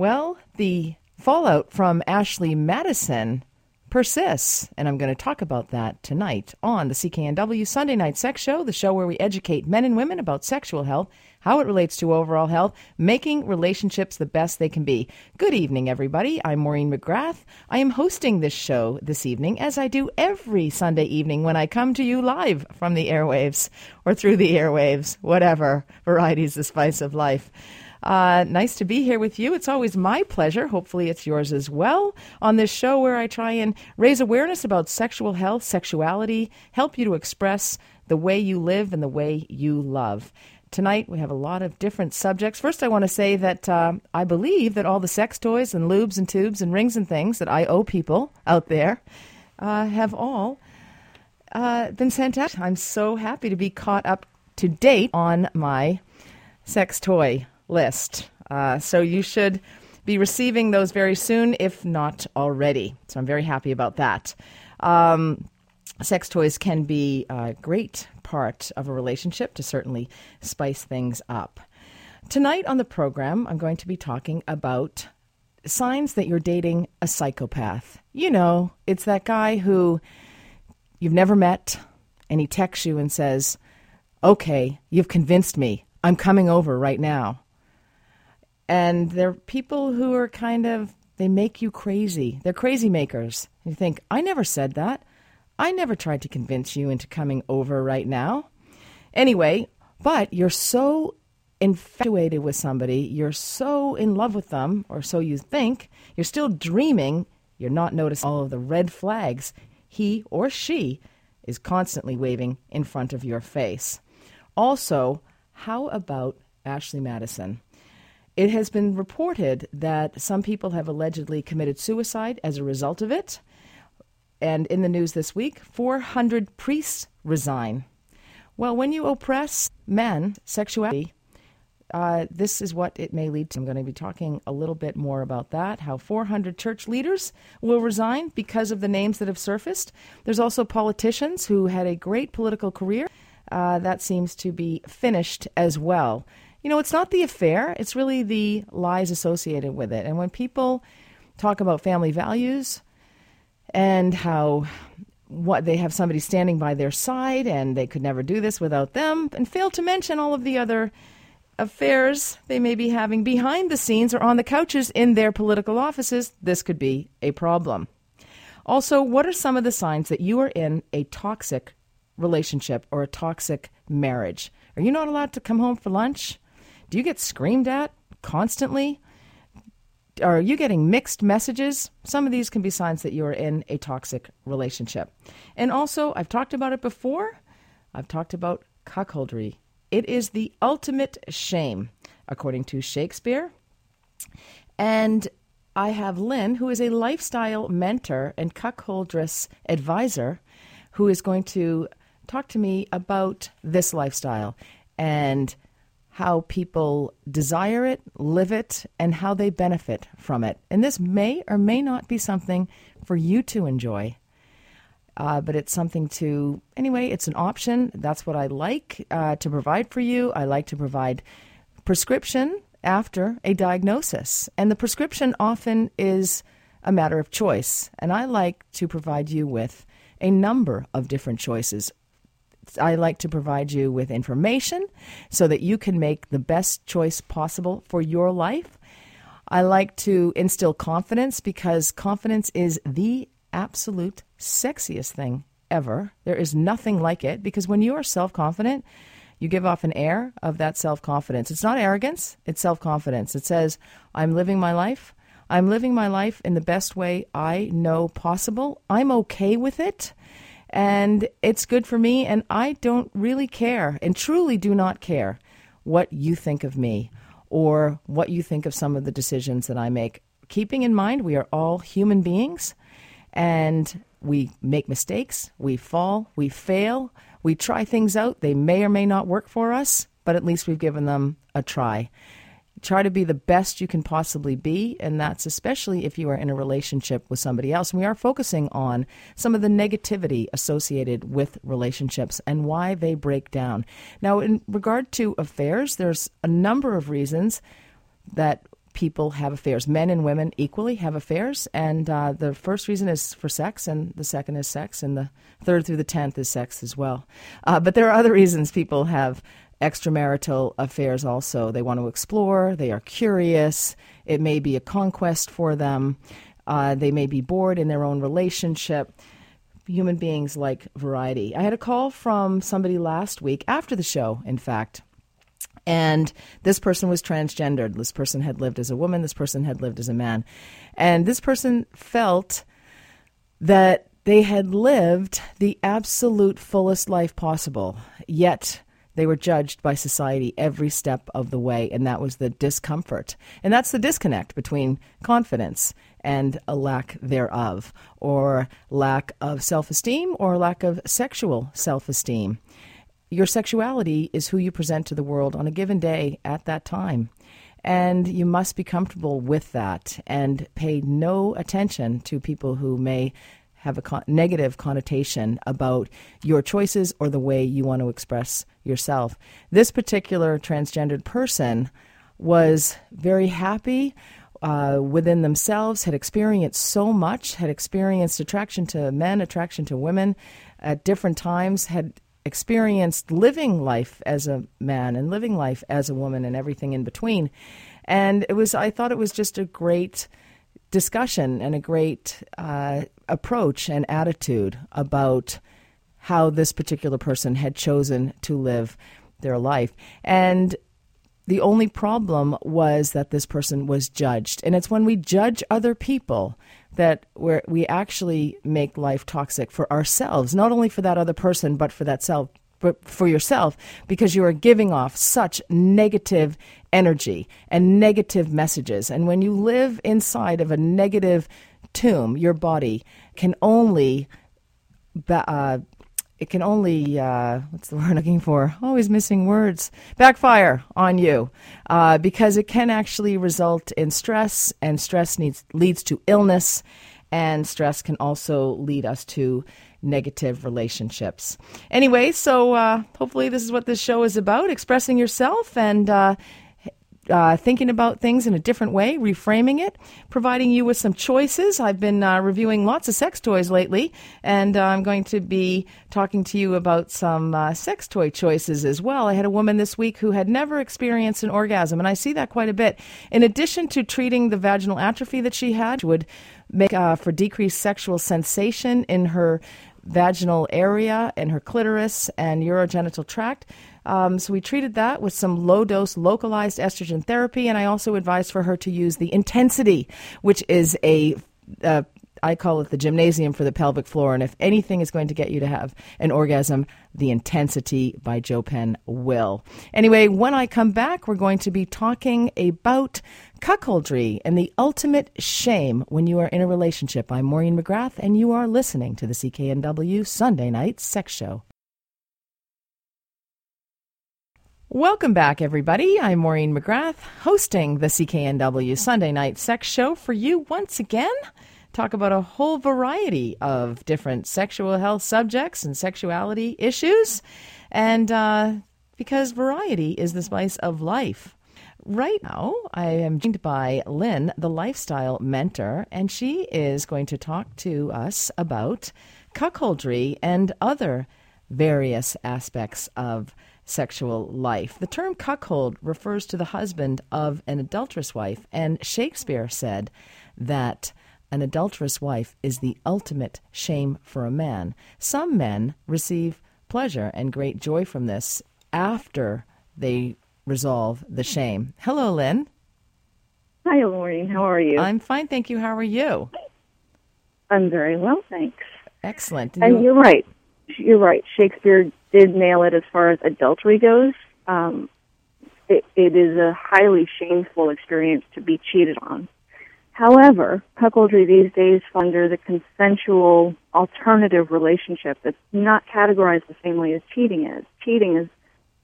Well, the fallout from Ashley Madison persists, and I'm going to talk about that tonight on the CKNW Sunday Night Sex Show, the show where we educate men and women about sexual health, how it relates to overall health, making relationships the best they can be. Good evening, everybody. I'm Maureen McGrath. I am hosting this show this evening, as I do every Sunday evening when I come to you live from the airwaves or through the airwaves, whatever. Varieties the spice of life. Uh, nice to be here with you. It's always my pleasure. Hopefully, it's yours as well. On this show, where I try and raise awareness about sexual health, sexuality, help you to express the way you live and the way you love. Tonight, we have a lot of different subjects. First, I want to say that uh, I believe that all the sex toys and lubes and tubes and rings and things that I owe people out there uh, have all uh, been sent out. I'm so happy to be caught up to date on my sex toy list. Uh, so you should be receiving those very soon, if not already. So I'm very happy about that. Um, sex toys can be a great part of a relationship to certainly spice things up. Tonight on the program, I'm going to be talking about signs that you're dating a psychopath. You know, it's that guy who you've never met and he texts you and says, Okay, you've convinced me. I'm coming over right now. And they're people who are kind of, they make you crazy. They're crazy makers. You think, I never said that. I never tried to convince you into coming over right now. Anyway, but you're so infatuated with somebody, you're so in love with them, or so you think, you're still dreaming, you're not noticing all of the red flags he or she is constantly waving in front of your face. Also, how about Ashley Madison? It has been reported that some people have allegedly committed suicide as a result of it. And in the news this week, 400 priests resign. Well, when you oppress men, sexuality, uh, this is what it may lead to. I'm going to be talking a little bit more about that, how 400 church leaders will resign because of the names that have surfaced. There's also politicians who had a great political career. Uh, that seems to be finished as well you know, it's not the affair, it's really the lies associated with it. And when people talk about family values and how what they have somebody standing by their side and they could never do this without them, and fail to mention all of the other affairs they may be having behind the scenes or on the couches in their political offices, this could be a problem. Also, what are some of the signs that you are in a toxic relationship or a toxic marriage? Are you not allowed to come home for lunch? Do you get screamed at constantly? Are you getting mixed messages? Some of these can be signs that you are in a toxic relationship. And also, I've talked about it before. I've talked about cuckoldry. It is the ultimate shame, according to Shakespeare. And I have Lynn, who is a lifestyle mentor and cuckoldress advisor, who is going to talk to me about this lifestyle and how people desire it, live it, and how they benefit from it. And this may or may not be something for you to enjoy. Uh, but it's something to, anyway, it's an option. That's what I like uh, to provide for you. I like to provide prescription after a diagnosis. And the prescription often is a matter of choice. And I like to provide you with a number of different choices I like to provide you with information so that you can make the best choice possible for your life. I like to instill confidence because confidence is the absolute sexiest thing ever. There is nothing like it because when you are self confident, you give off an air of that self confidence. It's not arrogance, it's self confidence. It says, I'm living my life. I'm living my life in the best way I know possible. I'm okay with it and it's good for me, and I don't really care and truly do not care what you think of me or what you think of some of the decisions that I make. Keeping in mind, we are all human beings and we make mistakes, we fall, we fail, we try things out. They may or may not work for us, but at least we've given them a try try to be the best you can possibly be, and that's especially if you are in a relationship with somebody else. And we are focusing on some of the negativity associated with relationships and why they break down. Now, in regard to affairs, there's a number of reasons that people have affairs. Men and women equally have affairs, and uh, the first reason is for sex, and the second is sex, and the third through the tenth is sex as well. Uh, but there are other reasons people have extramarital affairs also. They want to explore, they are curious, it may be a conquest for them, uh, they may be bored in their own relationship. Human beings like variety. I had a call from somebody last week, after the show, in fact, and this person was transgendered. This person had lived as a woman, this person had lived as a man. And this person felt that they had lived the absolute fullest life possible, yet they were judged by society every step of the way, and that was the discomfort. And that's the disconnect between confidence and a lack thereof, or lack of self esteem, or lack of sexual self esteem. Your sexuality is who you present to the world on a given day at that time. And you must be comfortable with that and pay no attention to people who may have a con- negative connotation about your choices or the way you want to express yourself. This particular transgendered person was very happy uh, within themselves, had experienced so much, had experienced attraction to men, attraction to women at different times, had experienced living life as a man and living life as a woman and everything in between. And it was, I thought it was just a great discussion and a great uh, approach and attitude about how this particular person had chosen to live their life. And the only problem was that this person was judged. And it's when we judge other people that we we actually make life toxic for ourselves, not only for that other person, but for that self, for yourself, because you are giving off such negative energy and negative messages. And when you live inside of a negative tomb, your body can only uh, it can only uh, what's the word I'm looking for? Always missing words. Backfire on you uh, because it can actually result in stress, and stress needs leads to illness, and stress can also lead us to negative relationships. Anyway, so uh, hopefully this is what this show is about: expressing yourself and uh, uh, thinking about things in a different way, reframing it, providing you with some choices. I've been uh, reviewing lots of sex toys lately, and uh, I'm going to be talking to you about some uh, sex toy choices as well. I had a woman this week who had never experienced an orgasm, and I see that quite a bit. In addition to treating the vaginal atrophy that she had, which would make uh, for decreased sexual sensation in her vaginal area and her clitoris and urogenital tract. Um, so we treated that with some low dose localized estrogen therapy, and I also advised for her to use the intensity, which is a uh, I call it the gymnasium for the pelvic floor. And if anything is going to get you to have an orgasm, the intensity by Jopen will. Anyway, when I come back, we're going to be talking about cuckoldry and the ultimate shame when you are in a relationship. I'm Maureen McGrath, and you are listening to the CKNW Sunday Night Sex Show. Welcome back, everybody. I'm Maureen McGrath, hosting the CKNW Sunday Night Sex Show for you once again. Talk about a whole variety of different sexual health subjects and sexuality issues. And uh, because variety is the spice of life. Right now, I am joined by Lynn, the lifestyle mentor, and she is going to talk to us about cuckoldry and other various aspects of sexual life. The term cuckold refers to the husband of an adulterous wife, and Shakespeare said that an adulterous wife is the ultimate shame for a man. Some men receive pleasure and great joy from this after they resolve the shame. Hello, Lynn. Hi, Maureen. How are you? I'm fine, thank you. How are you? I'm very well, thanks. Excellent. And, and you're right. You're right. Shakespeare did nail it as far as adultery goes. Um, it, it is a highly shameful experience to be cheated on. However, cuckoldry these days falls under the consensual alternative relationship that's not categorized the same way as cheating is. Cheating is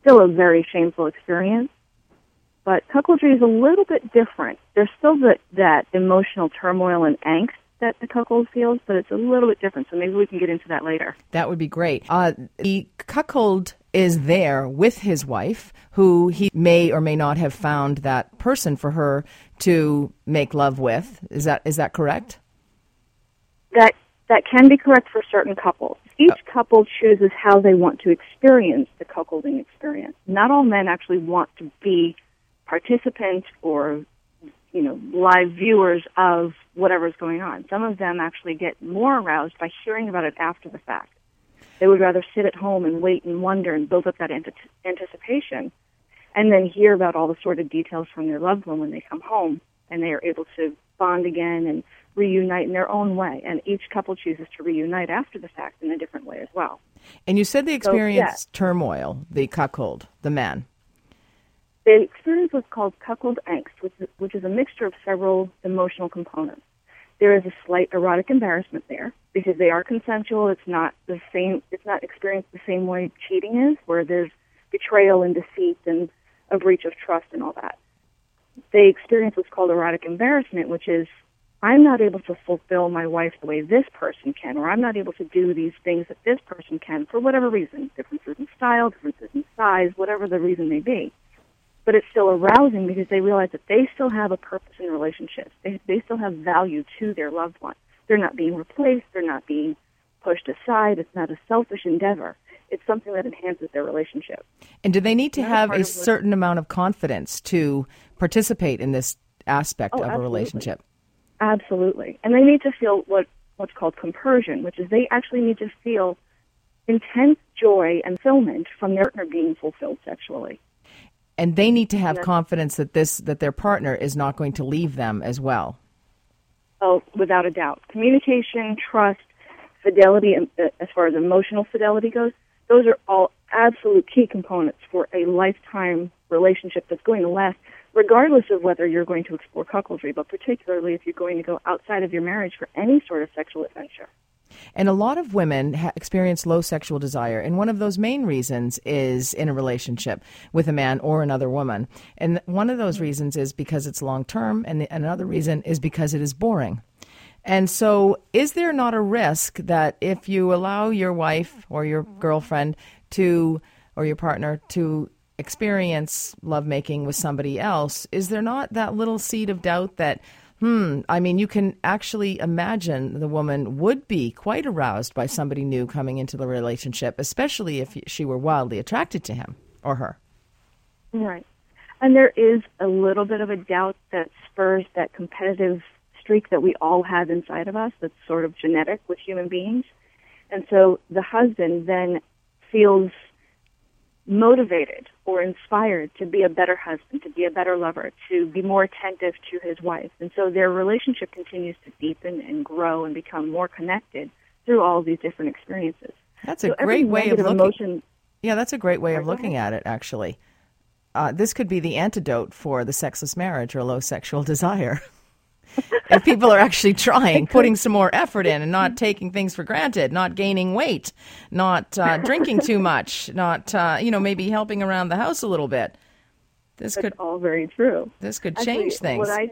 still a very shameful experience, but cuckoldry is a little bit different. There's still the, that emotional turmoil and angst that the cuckold feels, but it's a little bit different. So maybe we can get into that later. That would be great. Uh, the cuckold is there with his wife, who he may or may not have found that person for her to make love with. Is that is that correct? That that can be correct for certain couples. Each couple chooses how they want to experience the cuckolding experience. Not all men actually want to be participants or you know live viewers of whatever's going on. Some of them actually get more aroused by hearing about it after the fact. They would rather sit at home and wait and wonder and build up that ant- anticipation and then hear about all the sort of details from their loved one when they come home and they are able to bond again and reunite in their own way. And each couple chooses to reunite after the fact in a different way as well. And you said they experienced so, yeah. turmoil, the cuckold, the man. The experience was called cuckold angst, which is, which is a mixture of several emotional components. There is a slight erotic embarrassment there because they are consensual. It's not the same. It's not experienced the same way cheating is, where there's betrayal and deceit and a breach of trust and all that. They experience what's called erotic embarrassment, which is I'm not able to fulfill my wife the way this person can, or I'm not able to do these things that this person can for whatever reason, differences in style, differences in size, whatever the reason may be but it's still arousing because they realize that they still have a purpose in relationships. They, they still have value to their loved one. They're not being replaced. They're not being pushed aside. It's not a selfish endeavor. It's something that enhances their relationship. And do they need to have a certain amount of confidence to participate in this aspect oh, of absolutely. a relationship? Absolutely. And they need to feel what what's called compersion, which is they actually need to feel intense joy and fulfillment from their partner being fulfilled sexually and they need to have confidence that this that their partner is not going to leave them as well. Oh, without a doubt. Communication, trust, fidelity, and uh, as far as emotional fidelity goes, those are all absolute key components for a lifetime relationship that's going to last, regardless of whether you're going to explore cuckoldry, but particularly if you're going to go outside of your marriage for any sort of sexual adventure. And a lot of women ha- experience low sexual desire. And one of those main reasons is in a relationship with a man or another woman. And one of those reasons is because it's long term, and the, another reason is because it is boring. And so, is there not a risk that if you allow your wife or your girlfriend to, or your partner to experience lovemaking with somebody else, is there not that little seed of doubt that Hmm. I mean, you can actually imagine the woman would be quite aroused by somebody new coming into the relationship, especially if she were wildly attracted to him or her. Right. And there is a little bit of a doubt that spurs that competitive streak that we all have inside of us that's sort of genetic with human beings. And so the husband then feels motivated or inspired to be a better husband, to be a better lover, to be more attentive to his wife. And so their relationship continues to deepen and grow and become more connected through all these different experiences. That's a so great way of looking. Emotion, yeah, that's a great way of looking at it. Actually, uh, this could be the antidote for the sexless marriage or low sexual desire. If people are actually trying, putting some more effort in, and not taking things for granted, not gaining weight, not uh, drinking too much, not uh, you know maybe helping around the house a little bit. This That's could all very true. This could change actually, things. What I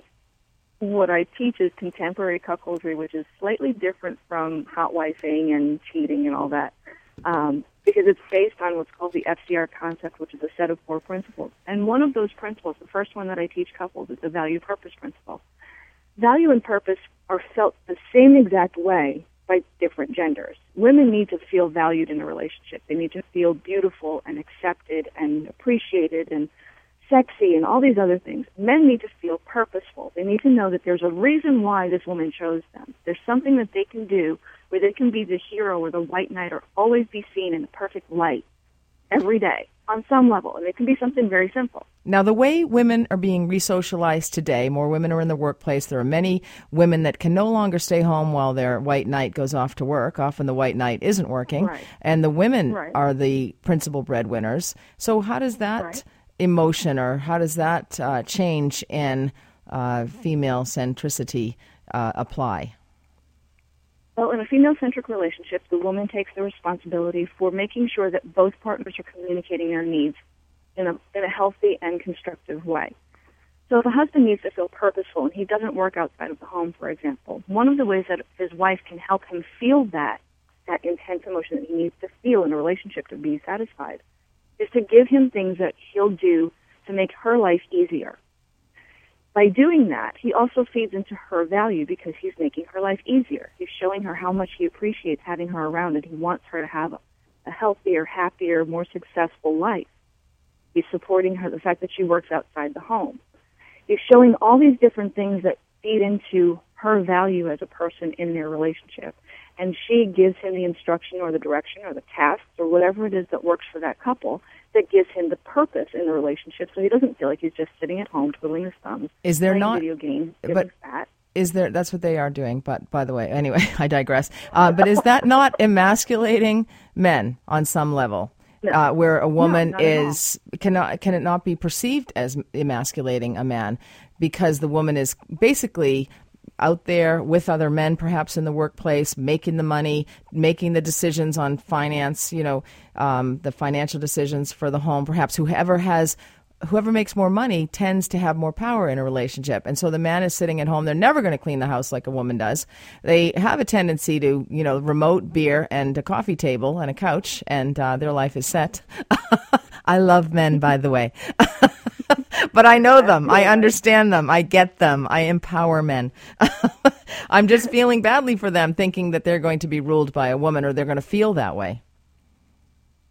what I teach is contemporary cuckoldry, which is slightly different from hot wifing and cheating and all that. Um, because it's based on what's called the FCR concept, which is a set of four principles. And one of those principles, the first one that I teach couples, is the value purpose principle value and purpose are felt the same exact way by different genders. Women need to feel valued in a relationship. They need to feel beautiful and accepted and appreciated and sexy and all these other things. Men need to feel purposeful. They need to know that there's a reason why this woman chose them. There's something that they can do where they can be the hero or the white knight or always be seen in the perfect light every day on some level, and it can be something very simple. Now, the way women are being resocialized today, more women are in the workplace. There are many women that can no longer stay home while their white knight goes off to work. Often the white knight isn't working, right. and the women right. are the principal breadwinners. So, how does that right. emotion or how does that uh, change in uh, female centricity uh, apply? Well, in a female centric relationship, the woman takes the responsibility for making sure that both partners are communicating their needs in a, in a healthy and constructive way. So if a husband needs to feel purposeful and he doesn't work outside of the home, for example, one of the ways that his wife can help him feel that, that intense emotion that he needs to feel in a relationship to be satisfied, is to give him things that he'll do to make her life easier. By doing that, he also feeds into her value because he's making her life easier. He's showing her how much he appreciates having her around and he wants her to have a, a healthier, happier, more successful life. He's supporting her, the fact that she works outside the home. He's showing all these different things that feed into her value as a person in their relationship. And she gives him the instruction or the direction or the tasks or whatever it is that works for that couple that gives him the purpose in the relationship so he doesn't feel like he's just sitting at home twiddling his thumbs. Is there not video games, but fat. is there that's what they are doing but by the way anyway i digress uh, but is that not emasculating men on some level No. uh, where a woman all. is cannot can it not be perceived as emasculating a man because the woman is basically out there with other men perhaps in the workplace making the money making the decisions on finance you know um, the financial decisions for the home perhaps whoever has whoever makes more money tends to have more power in a relationship. And so the man is sitting at home. They're never going to clean the house like a woman does. They have a tendency to, you know, remote beer and a coffee table and a couch, and uh, their life is set. I love men, by the way. but I know them. I understand them. I get them. I empower men. I'm just feeling badly for them, thinking that they're going to be ruled by a woman or they're going to feel that way.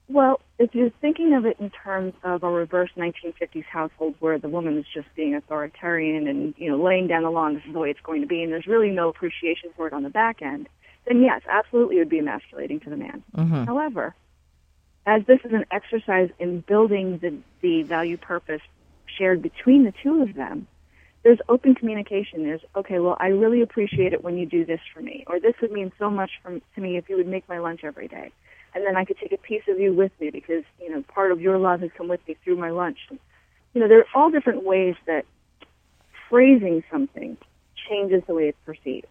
Well, if you're thinking of it in terms of a reverse 1950s household where the woman is just being authoritarian and, you know, laying down the law and this is the way it's going to be and there's really no appreciation for it on the back end, then yes, absolutely it would be emasculating to the man. Mm-hmm. However, as this is an exercise in building the, the value purpose shared between the two of them, there's open communication. There's, okay, well, I really appreciate it when you do this for me, or this would mean so much from, to me if you would make my lunch every day. And then I could take a piece of you with me because, you know, part of your love has come with me through my lunch. You know, there are all different ways that phrasing something changes the way it's perceived.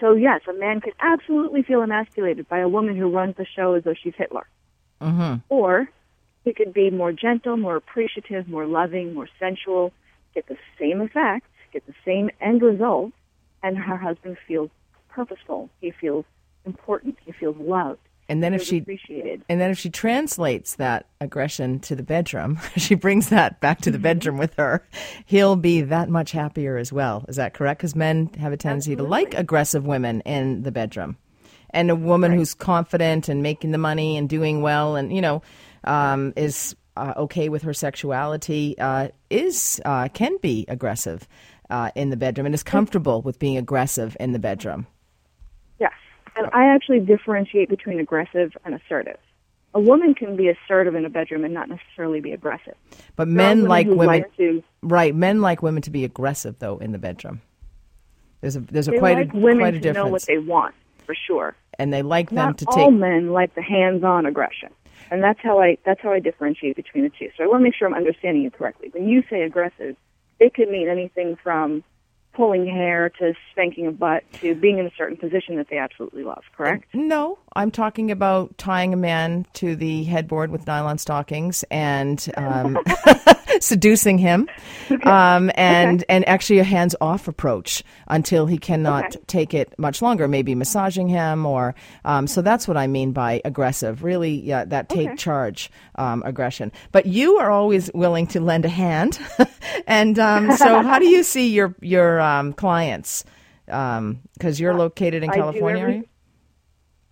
So yes, a man could absolutely feel emasculated by a woman who runs the show as though she's Hitler. Mm-hmm. Or he could be more gentle, more appreciative, more loving, more sensual, get the same effect, get the same end result, and her husband feels purposeful. He feels important. He feels loved. And then if she appreciated. And then if she translates that aggression to the bedroom, she brings that back to the Mm-hmm. bedroom with her, he'll be that much happier as well. Is that correct? Because men have a tendency to like aggressive women in the bedroom. And a woman who's confident and making the money and doing well and, you know, um, is uh, okay with her sexuality, uh, is, uh, can be aggressive uh, in the bedroom and is comfortable with being aggressive in the bedroom. Yes. And I actually differentiate between aggressive and assertive. A woman can be assertive in a bedroom and not necessarily be aggressive. But There men like women. like to Right, men like women to be aggressive though in the bedroom. There's a there's a quite like a women quite a to know what difference, they want for sure. and they like them Not to all take. men like the hands-on aggression, and that's how I that's how I differentiate between the two. So I want to make sure I'm understanding you correctly. When you say aggressive, it could mean anything from pulling hair to spanking a butt to being in a certain position that they absolutely love. Correct? No, I'm talking about tying a man to the headboard with nylon stockings and um, seducing him, um, and and actually a hands off approach until he cannot Okay. take it much longer. Maybe massaging him, or um, so that's what I mean by aggressive. Really, yeah, that take Okay. charge um, aggression. But you are always willing to lend a hand, and um, so how do you see your your um, clients? Because you're located in I California, every-?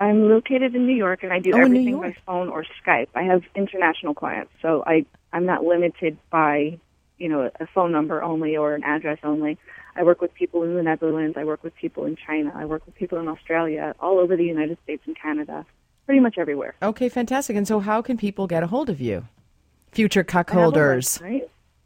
I'm located in New York, and I do Oh, everything by phone or Skype. I have international clients, so I I'm not limited by you know a phone number only or an address only. I work with people in the Netherlands. I work with people in China. I work with people in Australia, all over the United States and Canada, pretty much everywhere. Okay, fantastic. And so, how can people get a hold of you? Future cuckolders.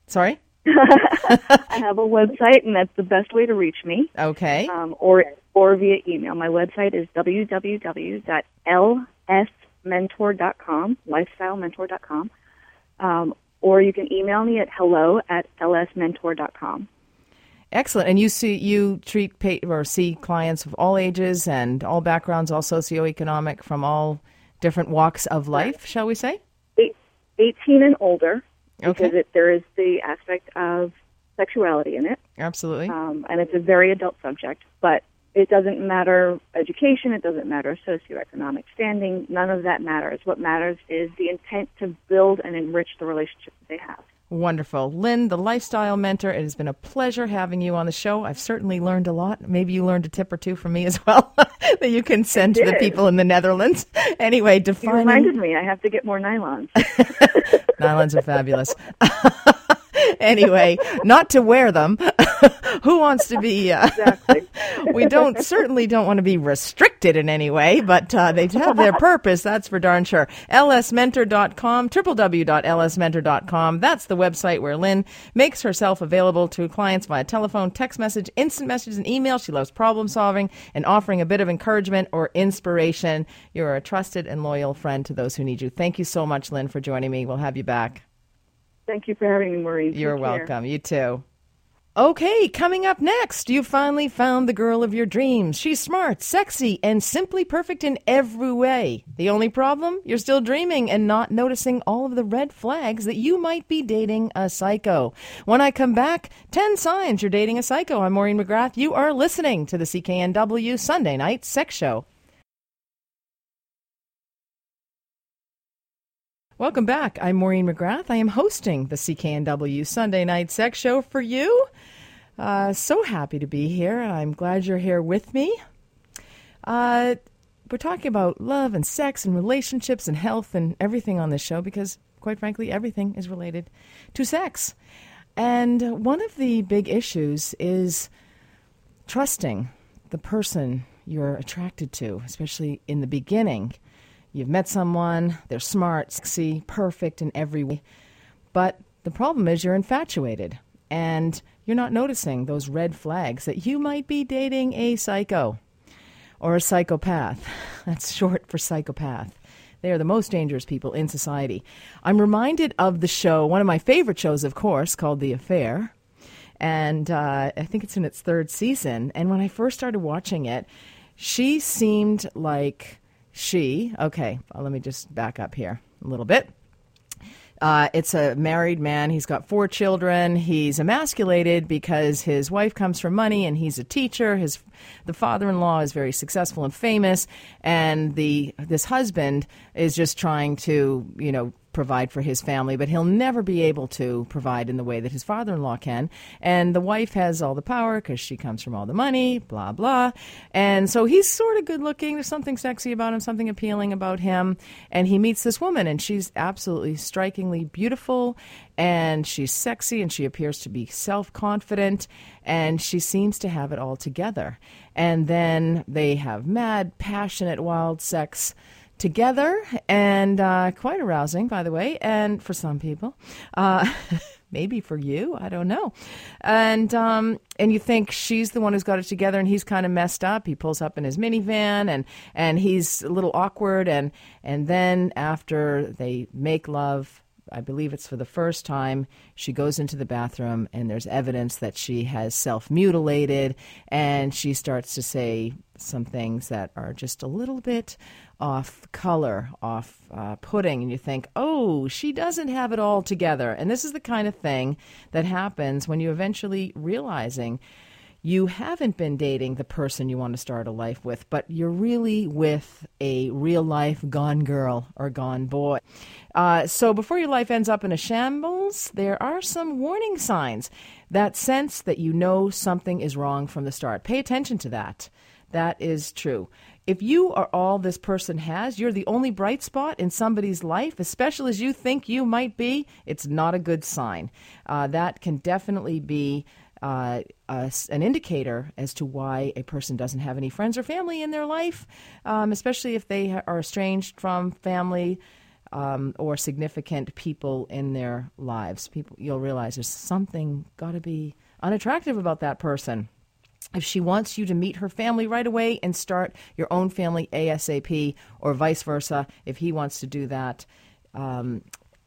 Sorry? I have a website, and that's the best way to reach me, Okay. um, or or via email. My website is www.lsmentor.com, lifestylementor.com, um, or you can email me at hello at lsmentor.com. Excellent. And you see, you treat pa- or see clients of all ages and all backgrounds, all socioeconomic, from all different walks of life, shall we say? Eight, 18 and older, because Okay. it, there is the aspect of sexuality in it, Absolutely. um, and it's a very adult subject, but it doesn't matter education, it doesn't matter socioeconomic standing, none of that matters. What matters is the intent to build and enrich the relationship that they have. Wonderful. Lynn, the lifestyle mentor, it has been a pleasure having you on the show. I've certainly learned a lot. Maybe you learned a tip or two from me as well that you can send to the people in the Netherlands. Anyway, defining. You reminded me, I have to get more nylons. nylons are fabulous. anyway, not to wear them. Who wants to be? Uh, exactly. we don't certainly don't want to be restricted in any way, but uh, they have their purpose. That's for darn sure. lsmentor.com, www.lsmentor.com. That's the website where Lynn makes herself available to clients via telephone, text message, instant message, and email. She loves problem solving and offering a bit of encouragement or inspiration. You're a trusted and loyal friend to those who need you. Thank you so much, Lynn, for joining me. We'll have you back. Thank you for having me, Maureen. You're welcome. You too. Okay, coming up next, you finally found the girl of your dreams. She's smart, sexy, and simply perfect in every way. The only problem? You're still dreaming and not noticing all of the red flags that you might be dating a psycho. When I come back, 10 signs you're dating a psycho. I'm Maureen McGrath. You are listening to the CKNW Sunday Night Sex Show. Welcome back. I'm Maureen McGrath. I am hosting the CKNW Sunday Night Sex Show for you. Uh, so happy to be here, and I'm glad you're here with me. Uh, we're talking about love and sex and relationships and health and everything on this show because, quite frankly, everything is related to sex. And one of the big issues is trusting the person you're attracted to, especially in the beginning. You've met someone, they're smart, sexy, perfect in every way. But the problem is you're infatuated and you're not noticing those red flags that you might be dating a psycho or a psychopath. That's short for psychopath. They are the most dangerous people in society. I'm reminded of the show, one of my favorite shows, of course, called The Affair. And uh, I think it's in its third season. And when I first started watching it, she seemed like she, okay, well, let me just back up here a little bit. Uh, it's a married man. He's got four children. He's emasculated because his wife comes from money and he's a teacher. His the father-in-law is very successful and famous, and the this husband is just trying to you know provide for his family, but he'll never be able to provide in the way that his father in law can. And the wife has all the power because she comes from all the money, blah, blah. And so he's sort of good looking. There's something sexy about him, something appealing about him. And he meets this woman, and she's absolutely strikingly beautiful. And she's sexy, and she appears to be self confident, and she seems to have it all together. And then they have mad, passionate, wild sex together, and uh, quite arousing, by the way, and for some people. Uh, maybe for you, I don't know. And um, and you think she's the one who's got it together, and he's kind of messed up. He pulls up in his minivan, and and he's a little awkward, and and then after they make love. I believe it's for the first time. She goes into the bathroom, and there's evidence that she has self mutilated, and she starts to say some things that are just a little bit off color, off uh, pudding, and you think, oh, she doesn't have it all together. And this is the kind of thing that happens when you eventually realizing you haven't been dating the person you want to start a life with, but you're really with a real life gone girl or gone boy. Uh, so before your life ends up in a shambles, there are some warning signs that sense that you know something is wrong from the start. Pay attention to that. That is true. If you are all this person has, you're the only bright spot in somebody's life, especially as you think you might be, it's not a good sign. Uh, that can definitely be uh, an indicator as to why a person doesn't have any friends or family in their life, um, especially if they are estranged from family. Um, or significant people in their lives, people you'll realize there's something got to be unattractive about that person if she wants you to meet her family right away and start your own family ASAP, or vice versa, if he wants to do that, um,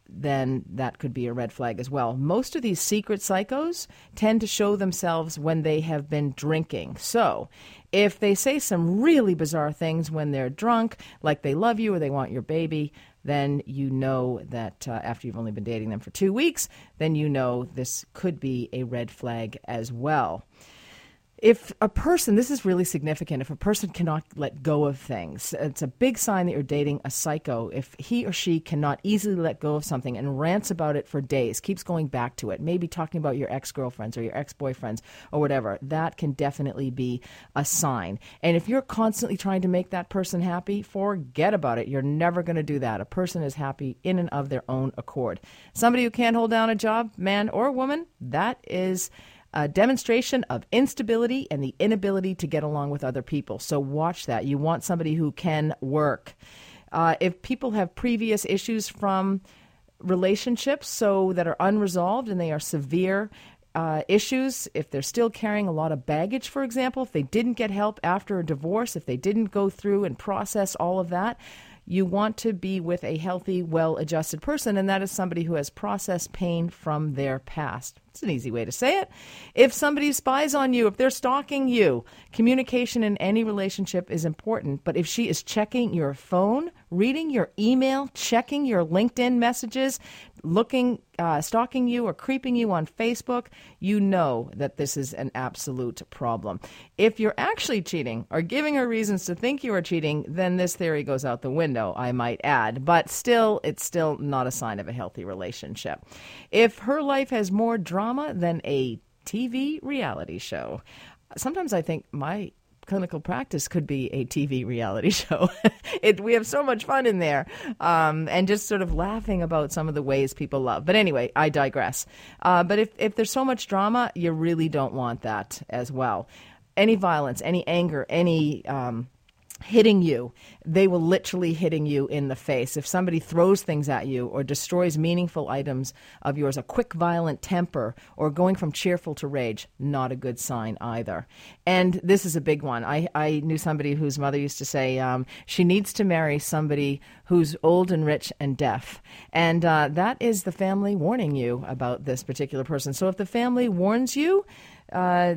then that could be a red flag as well. Most of these secret psychos tend to show themselves when they have been drinking. So, if they say some really bizarre things when they're drunk, like they love you or they want your baby, then you know that uh, after you've only been dating them for two weeks, then you know this could be a red flag as well. If a person, this is really significant, if a person cannot let go of things, it's a big sign that you're dating a psycho. If he or she cannot easily let go of something and rants about it for days, keeps going back to it, maybe talking about your ex girlfriends or your ex boyfriends or whatever, that can definitely be a sign. And if you're constantly trying to make that person happy, forget about it. You're never going to do that. A person is happy in and of their own accord. Somebody who can't hold down a job, man or woman, that is a demonstration of instability and the inability to get along with other people. So watch that. You want somebody who can work. Uh, if people have previous issues from relationships so that are unresolved and they are severe uh, issues, if they're still carrying a lot of baggage, for example, if they didn't get help after a divorce, if they didn't go through and process all of that, you want to be with a healthy, well adjusted person, and that is somebody who has processed pain from their past. It's an easy way to say it. If somebody spies on you, if they're stalking you, communication in any relationship is important. But if she is checking your phone, reading your email, checking your LinkedIn messages, looking, uh, stalking you, or creeping you on Facebook, you know that this is an absolute problem. If you're actually cheating or giving her reasons to think you are cheating, then this theory goes out the window, I might add. But still, it's still not a sign of a healthy relationship. If her life has more drama than a TV reality show, sometimes I think my clinical practice could be a TV reality show. it, we have so much fun in there, um, and just sort of laughing about some of the ways people love. But anyway, I digress. Uh, but if if there's so much drama, you really don't want that as well. Any violence, any anger, any um, hitting you they will literally hitting you in the face. If somebody throws things at you or destroys meaningful items of yours a quick violent temper or going from cheerful to rage not a good sign either. And this is a big one. I, I knew somebody whose mother used to say um, she needs to marry somebody who's old and rich and deaf. And uh, that is the family warning you about this particular person. So if the family warns you uh,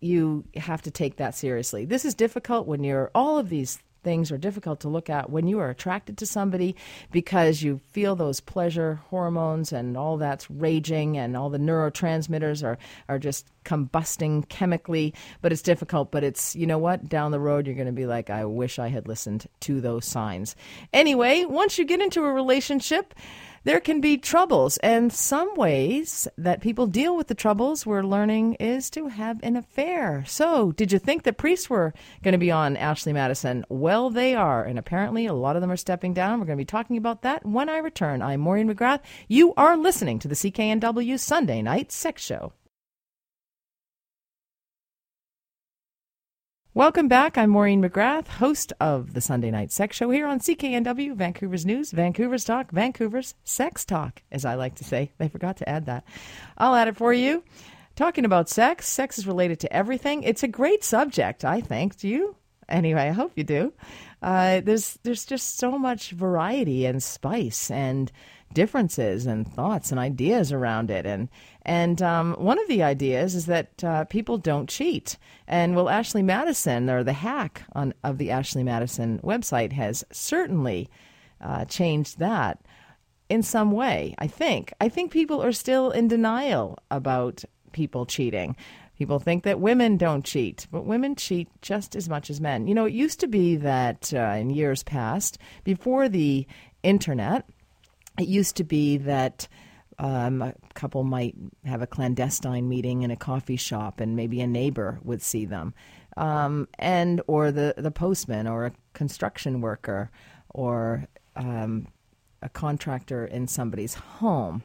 you have to take that seriously. This is difficult when you're all of these things are difficult to look at when you are attracted to somebody because you feel those pleasure hormones and all that's raging and all the neurotransmitters are, are just combusting chemically. But it's difficult but it's you know what? Down the road you're going to be like i wish i had listened to those signs. Anyway once you get into a relationship there can be troubles. And some ways that people deal with the troubles we're learning is to have an affair. So, did you think the priests were going to be on Ashley Madison? Well, they are. And apparently, a lot of them are stepping down. We're going to be talking about that when I return. I'm Maureen McGrath. You are listening to the CKNW Sunday Night Sex Show. Welcome back. I'm Maureen McGrath, host of the Sunday Night Sex Show here on CKNW, Vancouver's News, Vancouver's Talk, Vancouver's Sex Talk, as I like to say. They forgot to add that. I'll add it for you. Talking about sex, sex is related to everything. It's a great subject, I think. Do you? Anyway, I hope you do. Uh, there's there's just so much variety and spice and differences and thoughts and ideas around it. And and um, one of the ideas is that uh, people don't cheat. And well, Ashley Madison, or the hack on, of the Ashley Madison website, has certainly uh, changed that in some way. I think. I think people are still in denial about people cheating. People think that women don't cheat, but women cheat just as much as men. You know, it used to be that uh, in years past, before the internet, it used to be that um, a couple might have a clandestine meeting in a coffee shop, and maybe a neighbor would see them, um, and or the the postman, or a construction worker, or um, a contractor in somebody's home.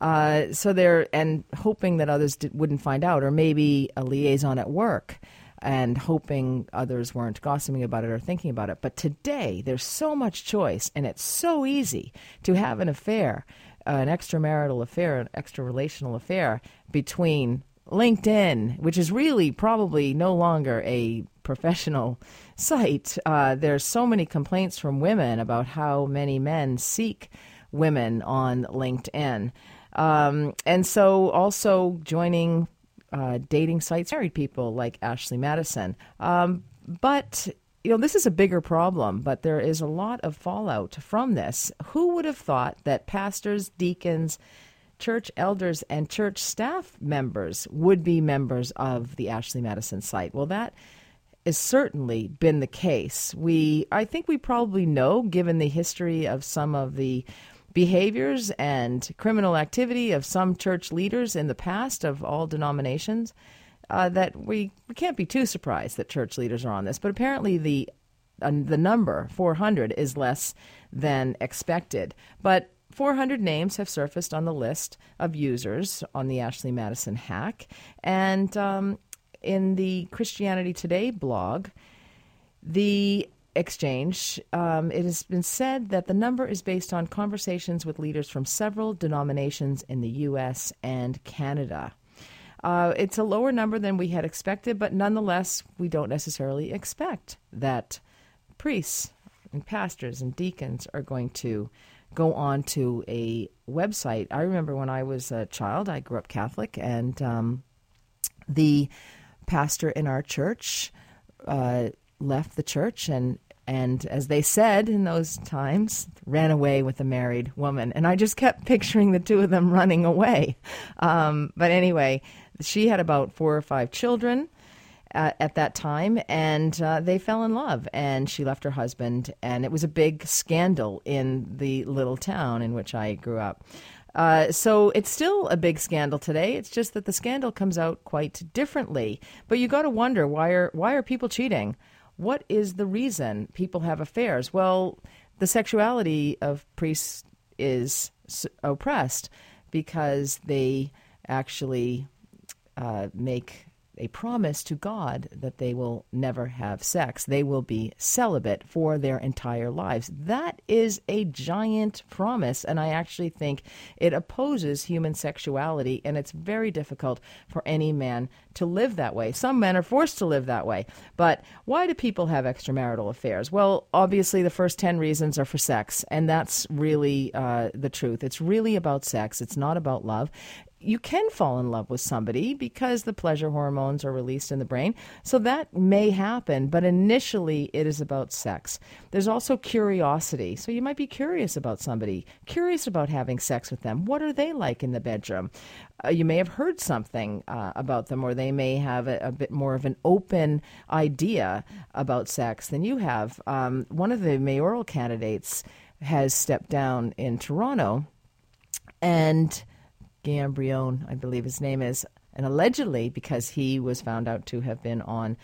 Uh, so they're and hoping that others wouldn't find out, or maybe a liaison at work and hoping others weren't gossiping about it or thinking about it. But today, there's so much choice, and it's so easy to have an affair, uh, an extramarital affair, an extra relational affair between LinkedIn, which is really probably no longer a professional site. Uh, there's so many complaints from women about how many men seek women on LinkedIn. Um, and so also joining uh, dating sites, married people like Ashley Madison. Um, but you know, this is a bigger problem, but there is a lot of fallout from this. Who would have thought that pastors, deacons, church elders and church staff members would be members of the Ashley Madison site. Well, that has certainly been the case. We, I think, we probably know, given the history of some of the behaviors and criminal activity of some church leaders in the past of all denominations, uh, that we, we can't be too surprised that church leaders are on this. But apparently, the uh, the number 400 is less than expected. But 400 names have surfaced on the list of users on the Ashley Madison hack. And um, in the Christianity Today blog, the exchange, um, it has been said that the number is based on conversations with leaders from several denominations in the U.S. and Canada. Uh, it's a lower number than we had expected, but nonetheless, we don't necessarily expect that priests and pastors and deacons are going to go on to a website. I remember when I was a child, I grew up Catholic, and um, the pastor in our church uh, left the church and and as they said in those times, ran away with a married woman. And I just kept picturing the two of them running away. Um, but anyway, she had about four or five children. Uh, at that time, and uh, they fell in love. And she left her husband, and it was a big scandal in the little town in which I grew up. Uh, so it's still a big scandal today. It's just that the scandal comes out quite differently. But you got to wonder why are why are people cheating? What is the reason people have affairs? Well, the sexuality of priests is oppressed because they actually uh, make a promise to God that they will never have sex. They will be celibate for their entire lives. That is a giant promise, and I actually think it opposes human sexuality, and it's very difficult for any man to live that way. Some men are forced to live that way. But why do people have extramarital affairs? Well, obviously, the first 10 reasons are for sex, and that's really uh, the truth. It's really about sex, it's not about love you can fall in love with somebody because the pleasure hormones are released in the brain. So that may happen, but initially it is about sex. There's also curiosity. So you might be curious about somebody, curious about having sex with them. What are they like in the bedroom? Uh, you may have heard something uh, about them, or they may have a, a, bit more of an open idea about sex than you have. Um, one of the mayoral candidates has stepped down in Toronto and Gambrione, I believe his name is, and allegedly because he was found out to have been on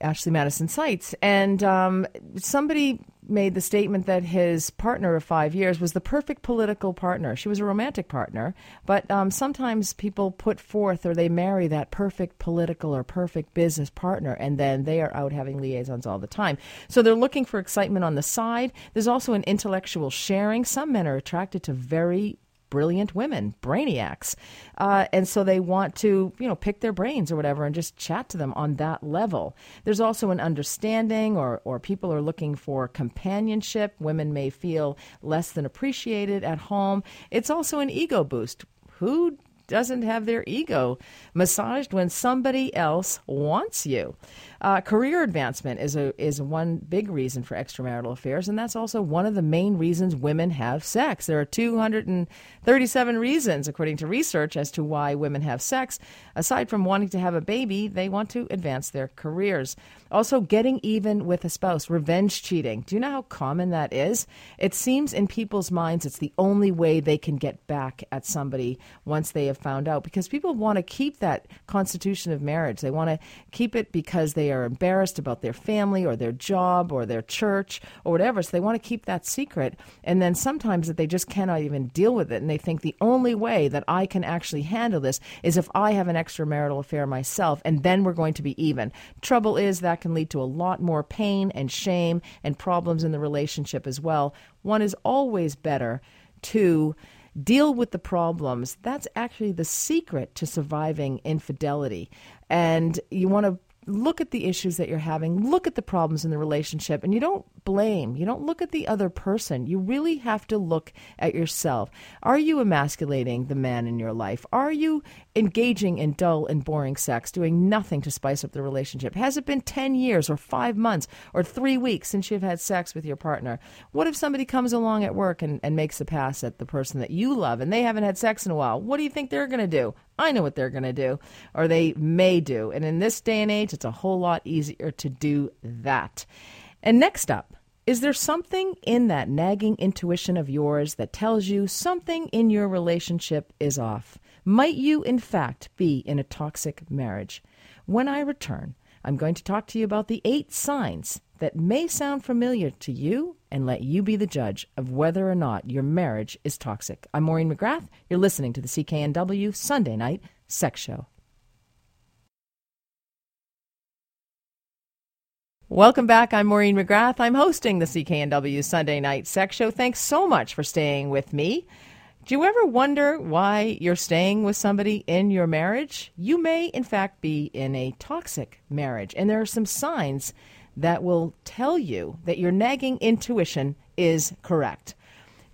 Ashley Madison sites. And um, somebody made the statement that his partner of five years was the perfect political partner. She was a romantic partner, but um, sometimes people put forth or they marry that perfect political or perfect business partner, and then they are out having liaisons all the time. So they're looking for excitement on the side. There's also an intellectual sharing. Some men are attracted to very brilliant women, brainiacs. Uh, and so they want to, you know, pick their brains or whatever and just chat to them on that level. There's also an understanding or, or people are looking for companionship. Women may feel less than appreciated at home. It's also an ego boost. Who doesn't have their ego massaged when somebody else wants you. Uh, career advancement is a is one big reason for extramarital affairs, and that's also one of the main reasons women have sex. There are 237 reasons, according to research, as to why women have sex. Aside from wanting to have a baby, they want to advance their careers. Also, getting even with a spouse, revenge cheating. Do you know how common that is? It seems in people's minds it's the only way they can get back at somebody once they have found out, because people want to keep that constitution of marriage. They want to keep it because they are embarrassed about their family or their job or their church or whatever. So they want to keep that secret. And then sometimes that they just cannot even deal with it. And they think the only way that I can actually handle this is if I have an extramarital affair myself, and then we're going to be even. Trouble is that can lead to a lot more pain and shame and problems in the relationship as well. One is always better to deal with the problems. That's actually the secret to surviving infidelity. And you want to look at the issues that you're having, look at the problems in the relationship, and you don't blame. You don't look at the other person. You really have to look at yourself. Are you emasculating the man in your life? Are you engaging in dull and boring sex, doing nothing to spice up the relationship? Has it been 10 years or five months or three weeks since you've had sex with your partner? What if somebody comes along at work and, and makes a pass at the person that you love and they haven't had sex in a while? What do you think they're going to do? I know what they're going to do, or they may do. And in this day and age, it's a whole lot easier to do that. And next up, is there something in that nagging intuition of yours that tells you something in your relationship is off? Might you, in fact, be in a toxic marriage? When I return, I'm going to talk to you about the eight signs that may sound familiar to you and let you be the judge of whether or not your marriage is toxic. I'm Maureen McGrath. You're listening to the CKNW Sunday Night Sex Show. Welcome back. I'm Maureen McGrath. I'm hosting the CKNW Sunday Night Sex Show. Thanks so much for staying with me. Do you ever wonder why you're staying with somebody in your marriage? You may, in fact, be in a toxic marriage, and there are some signs that will tell you that your nagging intuition is correct.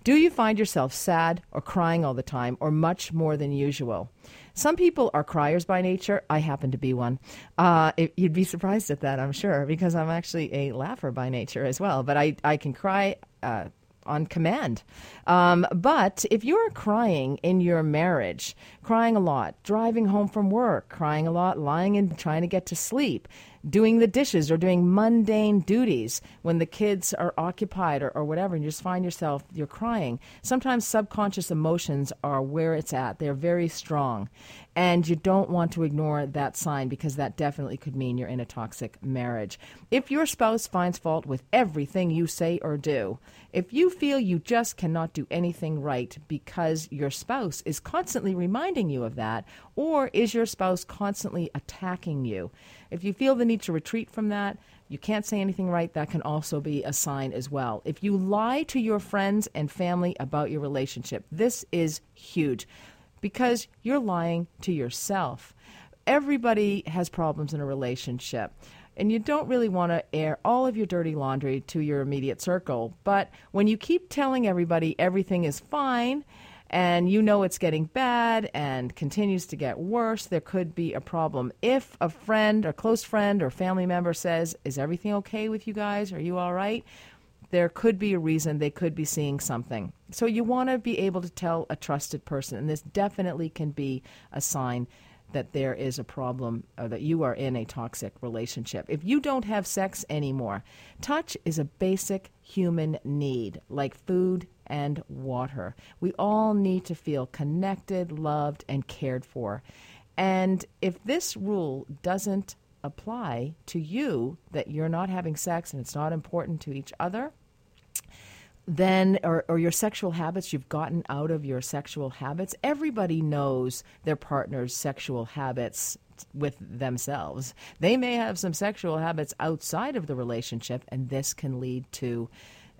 Do you find yourself sad or crying all the time, or much more than usual? Some people are criers by nature. I happen to be one. Uh, it, you'd be surprised at that, I'm sure, because I'm actually a laugher by nature as well. But I, I can cry. Uh, on command. Um, but if you're crying in your marriage, crying a lot, driving home from work, crying a lot, lying and trying to get to sleep, doing the dishes or doing mundane duties when the kids are occupied or, or whatever, and you just find yourself, you're crying. Sometimes subconscious emotions are where it's at. They're very strong. And you don't want to ignore that sign because that definitely could mean you're in a toxic marriage. If your spouse finds fault with everything you say or do, if you feel you just cannot do anything right because your spouse is constantly reminding you of that, or is your spouse constantly attacking you? If you feel the need to retreat from that, you can't say anything right, that can also be a sign as well. If you lie to your friends and family about your relationship, this is huge because you're lying to yourself. Everybody has problems in a relationship and you don't really want to air all of your dirty laundry to your immediate circle. But when you keep telling everybody everything is fine and you know it's getting bad and continues to get worse, there could be a problem. If a friend or close friend or family member says, Is everything okay with you guys? Are you all right? There could be a reason they could be seeing something. So you want to be able to tell a trusted person, and this definitely can be a sign that there is a problem or that you are in a toxic relationship. If you don't have sex anymore, touch is a basic human need, like food and water. We all need to feel connected, loved, and cared for. And if this rule doesn't apply to you, that you're not having sex and it's not important to each other, then or, or your sexual habits you've gotten out of your sexual habits. Everybody knows their partner's sexual habits with themselves. They may have some sexual habits outside of the relationship and this can lead to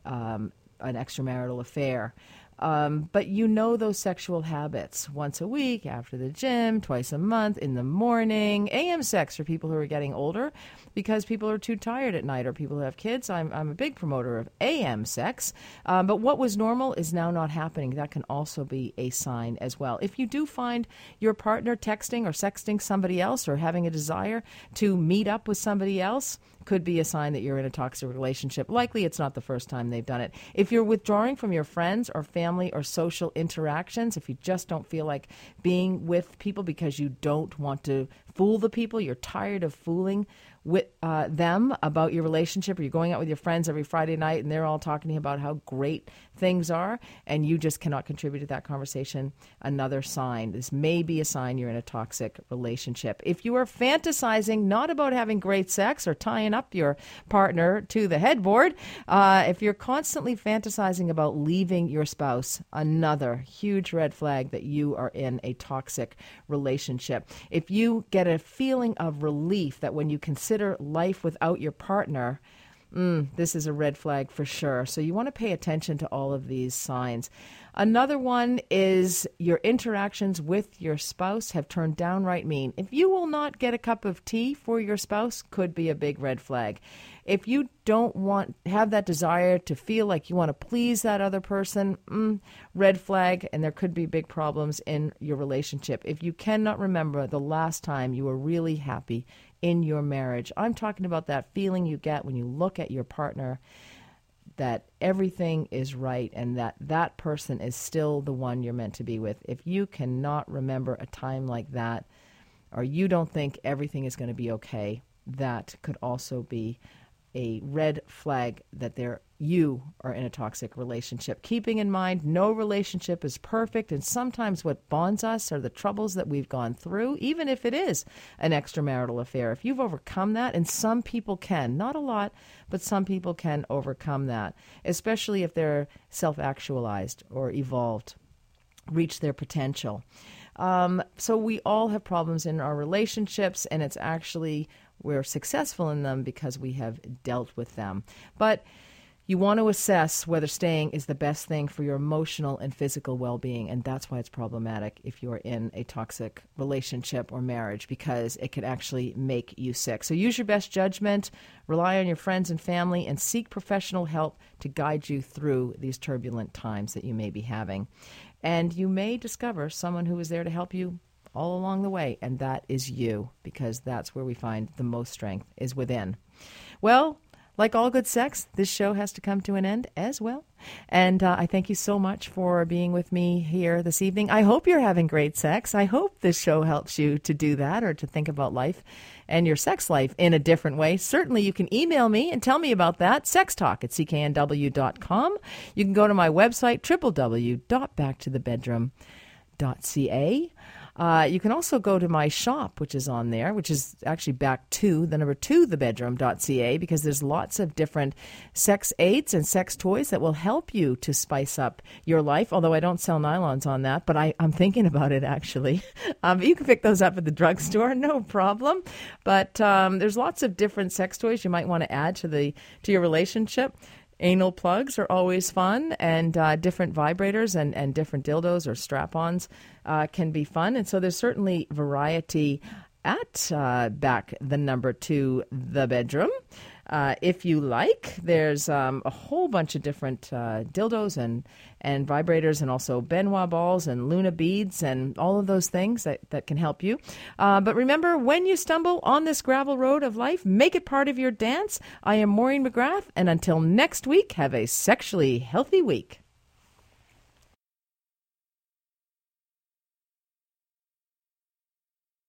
um, an extramarital affair um, but you know those sexual habits once a week, after the gym, twice a month, in the morning, AM sex for people who are getting older because people are too tired at night or people who have kids. I'm, I'm a big promoter of AM sex. Um, but what was normal is now not happening. That can also be a sign as well. If you do find your partner texting or sexting somebody else or having a desire to meet up with somebody else, could be a sign that you're in a toxic relationship. Likely it's not the first time they've done it. If you're withdrawing from your friends or family or social interactions, if you just don't feel like being with people because you don't want to fool the people, you're tired of fooling with uh, them about your relationship, or you're going out with your friends every Friday night and they're all talking about how great things are, and you just cannot contribute to that conversation, another sign. This may be a sign you're in a toxic relationship. If you are fantasizing not about having great sex or tying up your partner to the headboard, uh, if you're constantly fantasizing about leaving your spouse, another huge red flag that you are in a toxic relationship. If you get a feeling of relief that when you consider life without your partner, mm, this is a red flag for sure. So you want to pay attention to all of these signs. Another one is your interactions with your spouse have turned downright mean. If you will not get a cup of tea for your spouse, could be a big red flag. If you don't want have that desire to feel like you want to please that other person, mm, red flag, and there could be big problems in your relationship. If you cannot remember the last time you were really happy in your marriage, I'm talking about that feeling you get when you look at your partner that everything is right and that that person is still the one you're meant to be with. If you cannot remember a time like that, or you don't think everything is going to be okay, that could also be a red flag that there you are in a toxic relationship. Keeping in mind, no relationship is perfect, and sometimes what bonds us are the troubles that we've gone through, even if it is an extramarital affair. If you've overcome that, and some people can, not a lot, but some people can overcome that, especially if they're self actualized or evolved, reach their potential. Um, so we all have problems in our relationships, and it's actually we're successful in them because we have dealt with them. But you want to assess whether staying is the best thing for your emotional and physical well being, and that's why it's problematic if you're in a toxic relationship or marriage because it could actually make you sick. So use your best judgment, rely on your friends and family, and seek professional help to guide you through these turbulent times that you may be having. And you may discover someone who is there to help you all along the way, and that is you, because that's where we find the most strength is within. Well, like all good sex, this show has to come to an end as well. And uh, I thank you so much for being with me here this evening. I hope you're having great sex. I hope this show helps you to do that or to think about life and your sex life in a different way. Certainly, you can email me and tell me about that. Sextalk at cknw.com. You can go to my website, www.backtothebedroom.ca. Uh, you can also go to my shop, which is on there, which is actually back to the number two, thebedroom.ca, because there's lots of different sex aids and sex toys that will help you to spice up your life. Although I don't sell nylons on that, but I, am thinking about it actually. Um, you can pick those up at the drugstore, no problem. But um, there's lots of different sex toys you might want to add to the to your relationship. Anal plugs are always fun, and uh, different vibrators and, and different dildos or strap ons uh, can be fun. And so there's certainly variety at uh, back the number to the bedroom. Uh, if you like, there's um, a whole bunch of different uh, dildos and, and vibrators, and also Ben-Wa balls and Luna beads, and all of those things that, that can help you. Uh, but remember, when you stumble on this gravel road of life, make it part of your dance. I am Maureen McGrath, and until next week, have a sexually healthy week.